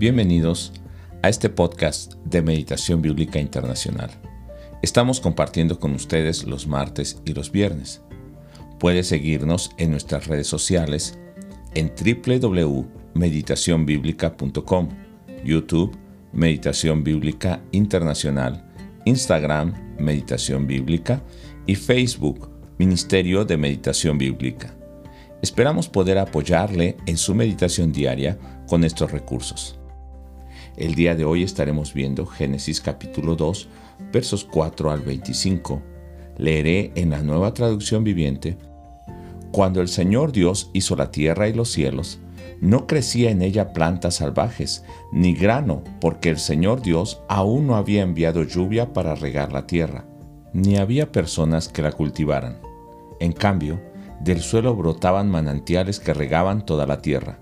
Bienvenidos a este podcast de Meditación Bíblica Internacional. Estamos compartiendo con ustedes los martes y los viernes. Puede seguirnos en nuestras redes sociales en www.meditacionbiblica.com, YouTube, Meditación Bíblica Internacional, Instagram, Meditación Bíblica y Facebook, Ministerio de Meditación Bíblica. Esperamos poder apoyarle en su meditación diaria con estos recursos. El día de hoy estaremos viendo Génesis capítulo 2, versos 4 al 25. Leeré en la nueva traducción viviente. Cuando el Señor Dios hizo la tierra y los cielos, no crecía en ella plantas salvajes, ni grano, porque el Señor Dios aún no había enviado lluvia para regar la tierra, ni había personas que la cultivaran. En cambio, del suelo brotaban manantiales que regaban toda la tierra.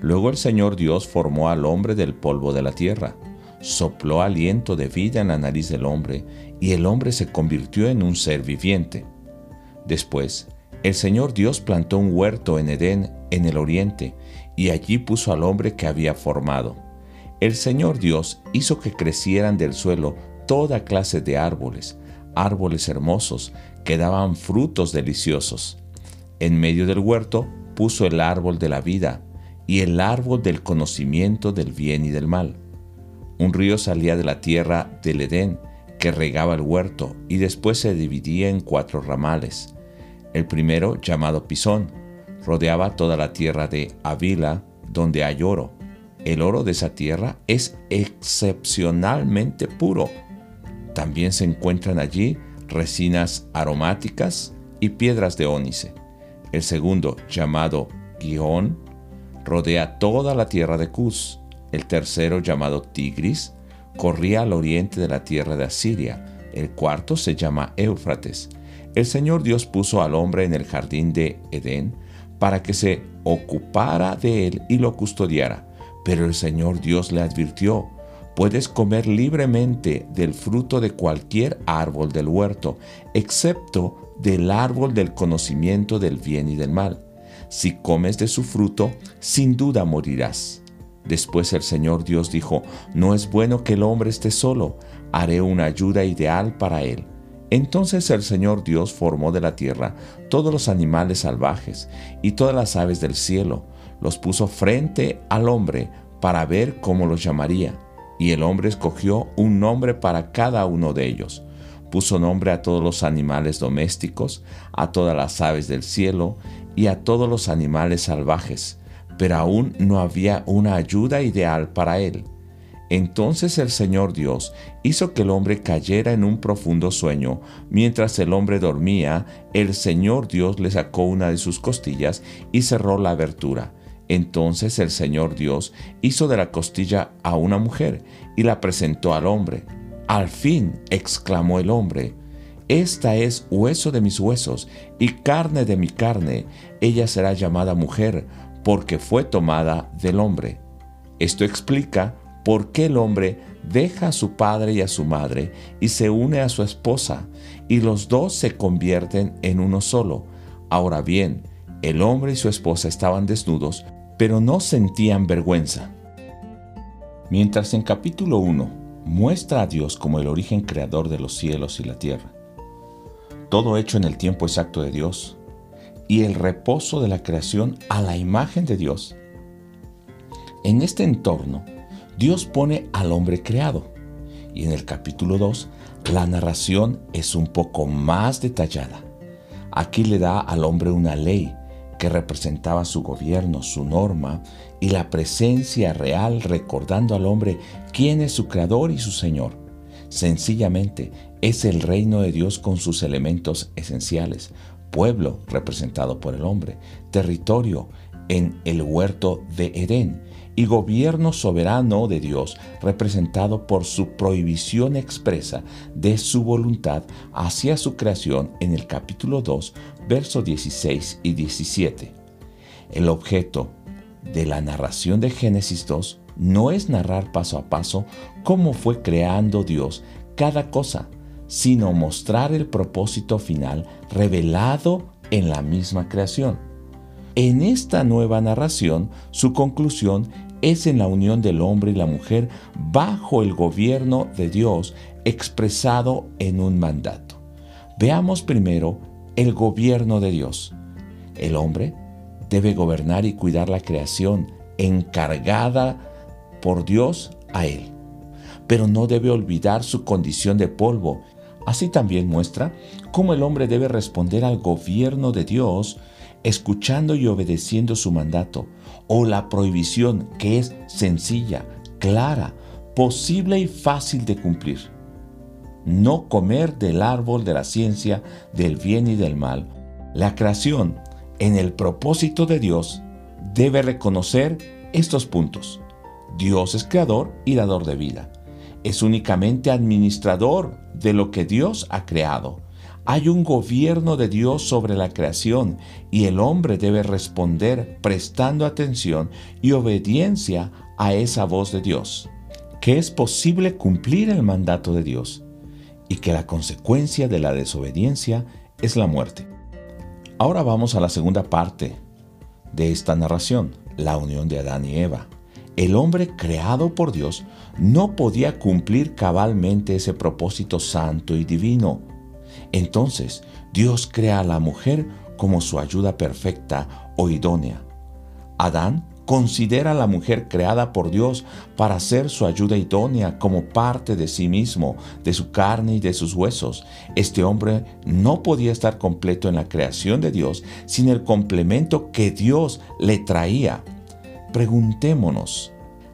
Luego el Señor Dios formó al hombre del polvo de la tierra, sopló aliento de vida en la nariz del hombre, y el hombre se convirtió en un ser viviente. Después, el Señor Dios plantó un huerto en Edén, en el oriente, y allí puso al hombre que había formado. El Señor Dios hizo que crecieran del suelo toda clase de árboles, árboles hermosos que daban frutos deliciosos. En medio del huerto puso el árbol de la vida, y el árbol del conocimiento del bien y del mal. Un río salía de la tierra del Edén que regaba el huerto y después se dividía en cuatro ramales. El primero, llamado Pisón, rodeaba toda la tierra de Avila, donde hay oro. El oro de esa tierra es excepcionalmente puro. También se encuentran allí resinas aromáticas y piedras de ónice. El segundo, llamado Gihón, rodea toda la tierra de Cus. El tercero, llamado Tigris, corría al oriente de la tierra de Asiria. El cuarto se llama Éufrates. El Señor Dios puso al hombre en el jardín de Edén para que se ocupara de él y lo custodiara. Pero el Señor Dios le advirtió, puedes comer libremente del fruto de cualquier árbol del huerto, excepto del árbol del conocimiento del bien y del mal si comes de su fruto, sin duda morirás. Después el Señor Dios dijo, no es bueno que el hombre esté solo, haré una ayuda ideal para él. Entonces el Señor Dios formó de la tierra todos los animales salvajes y todas las aves del cielo, los puso frente al hombre para ver cómo los llamaría. Y el hombre escogió un nombre para cada uno de ellos. Puso nombre a todos los animales domésticos, a todas las aves del cielo y a todos los animales salvajes, pero aún no había una ayuda ideal para él. Entonces el Señor Dios hizo que el hombre cayera en un profundo sueño. Mientras el hombre dormía, el Señor Dios le sacó una de sus costillas y cerró la abertura. Entonces el Señor Dios hizo de la costilla a una mujer y la presentó al hombre. Al fin, exclamó el hombre, esta es hueso de mis huesos y carne de mi carne. Ella será llamada mujer porque fue tomada del hombre. Esto explica por qué el hombre deja a su padre y a su madre y se une a su esposa, y los dos se convierten en uno solo. Ahora bien, el hombre y su esposa estaban desnudos, pero no sentían vergüenza. Mientras en capítulo 1 muestra a Dios como el origen creador de los cielos y la tierra, todo hecho en el tiempo exacto de Dios, y el reposo de la creación a la imagen de Dios. En este entorno, Dios pone al hombre creado, y en el capítulo 2, la narración es un poco más detallada. Aquí le da al hombre una ley que representaba su gobierno, su norma y la presencia real recordando al hombre quién es su creador y su Señor. Sencillamente es el reino de Dios con sus elementos esenciales, pueblo representado por el hombre, territorio en el huerto de Edén y gobierno soberano de Dios representado por su prohibición expresa de su voluntad hacia su creación en el capítulo 2, versos 16 y 17. El objeto de la narración de Génesis 2 no es narrar paso a paso cómo fue creando Dios cada cosa, sino mostrar el propósito final revelado en la misma creación. En esta nueva narración, su conclusión es en la unión del hombre y la mujer bajo el gobierno de Dios expresado en un mandato. Veamos primero el gobierno de Dios. El hombre debe gobernar y cuidar la creación encargada por Dios a él, pero no debe olvidar su condición de polvo. Así también muestra cómo el hombre debe responder al gobierno de Dios escuchando y obedeciendo su mandato, o la prohibición que es sencilla, clara, posible y fácil de cumplir. No comer del árbol de la ciencia del bien y del mal. La creación, en el propósito de Dios, debe reconocer estos puntos. Dios es creador y dador de vida. Es únicamente administrador de lo que Dios ha creado hay un gobierno de Dios sobre la creación y el hombre debe responder prestando atención y obediencia a esa voz de Dios, que es posible cumplir el mandato de Dios y que la consecuencia de la desobediencia es la muerte. Ahora vamos a la segunda parte de esta narración, la unión de Adán y Eva. El hombre creado por Dios no podía cumplir cabalmente ese propósito santo y divino entonces Dios crea a la mujer como su ayuda perfecta o idónea. Adán considera a la mujer creada por Dios para ser su ayuda idónea como parte de sí mismo, de su carne y de sus huesos. Este hombre no podía estar completo en la creación de Dios sin el complemento que Dios le traía. Preguntémonos,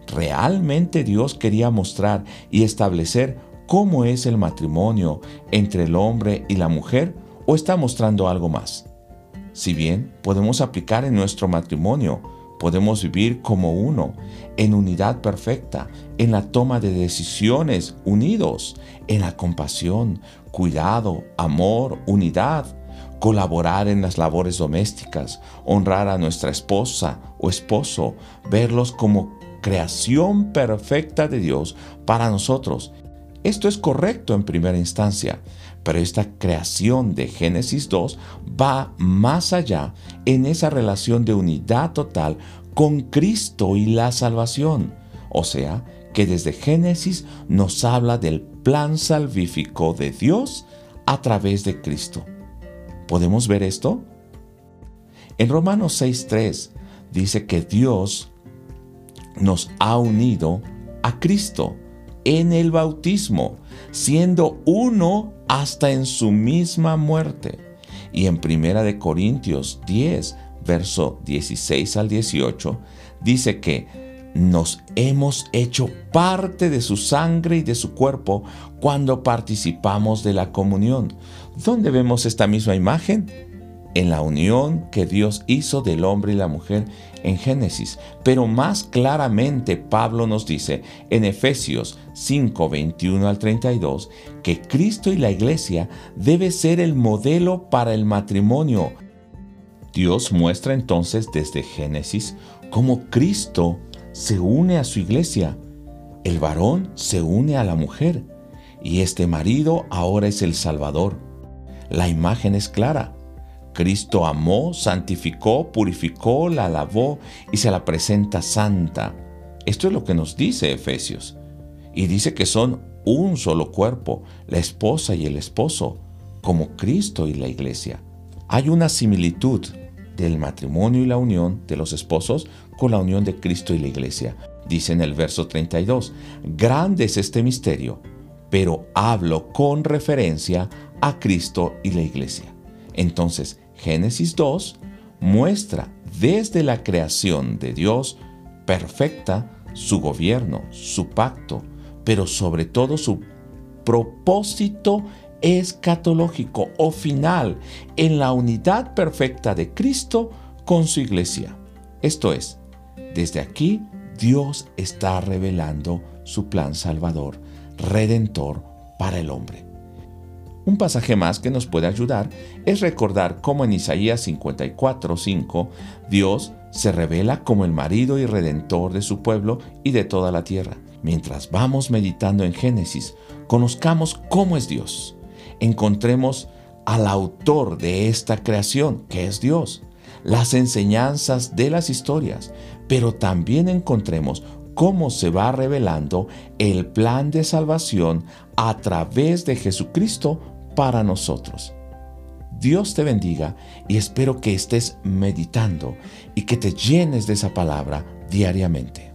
¿realmente Dios quería mostrar y establecer cómo es el matrimonio entre el hombre y la mujer o está mostrando algo más. Si bien podemos aplicar en nuestro matrimonio, podemos vivir como uno, en unidad perfecta, en la toma de decisiones, unidos, en la compasión, cuidado, amor, unidad, colaborar en las labores domésticas, honrar a nuestra esposa o esposo, verlos como creación perfecta de Dios para nosotros esto es correcto en primera instancia, pero esta creación de Génesis 2 va más allá en esa relación de unidad total con Cristo y la salvación. O sea, que desde Génesis nos habla del plan salvífico de Dios a través de Cristo. ¿Podemos ver esto? En Romanos 6.3 dice que Dios nos ha unido a Cristo en el bautismo, siendo uno hasta en su misma muerte. Y en Primera de Corintios 10, verso 16 al 18, dice que nos hemos hecho parte de su sangre y de su cuerpo cuando participamos de la comunión. ¿Dónde vemos esta misma imagen? en la unión que Dios hizo del hombre y la mujer en Génesis. Pero más claramente Pablo nos dice en Efesios 5, 21 al 32 que Cristo y la iglesia debe ser el modelo para el matrimonio. Dios muestra entonces desde Génesis cómo Cristo se une a su iglesia. El varón se une a la mujer y este marido ahora es el Salvador. La imagen es clara. Cristo amó, santificó, purificó, la lavó y se la presenta santa. Esto es lo que nos dice Efesios. Y dice que son un solo cuerpo, la esposa y el esposo, como Cristo y la iglesia. Hay una similitud del matrimonio y la unión de los esposos con la unión de Cristo y la iglesia. Dice en el verso 32, grande es este misterio, pero hablo con referencia a Cristo y la iglesia. Entonces, Génesis 2 muestra desde la creación de Dios perfecta su gobierno, su pacto, pero sobre todo su propósito escatológico o final en la unidad perfecta de Cristo con su iglesia. Esto es, desde aquí Dios está revelando su plan salvador, redentor para el hombre. Un pasaje más que nos puede ayudar es recordar cómo en Isaías 54:5 Dios se revela como el marido y redentor de su pueblo y de toda la tierra. Mientras vamos meditando en Génesis, conozcamos cómo es Dios. Encontremos al autor de esta creación, que es Dios. las enseñanzas de las historias, pero también encontremos cómo se va revelando el plan de salvación a través de Jesucristo para nosotros. Dios te bendiga y espero que estés meditando y que te llenes de esa palabra diariamente.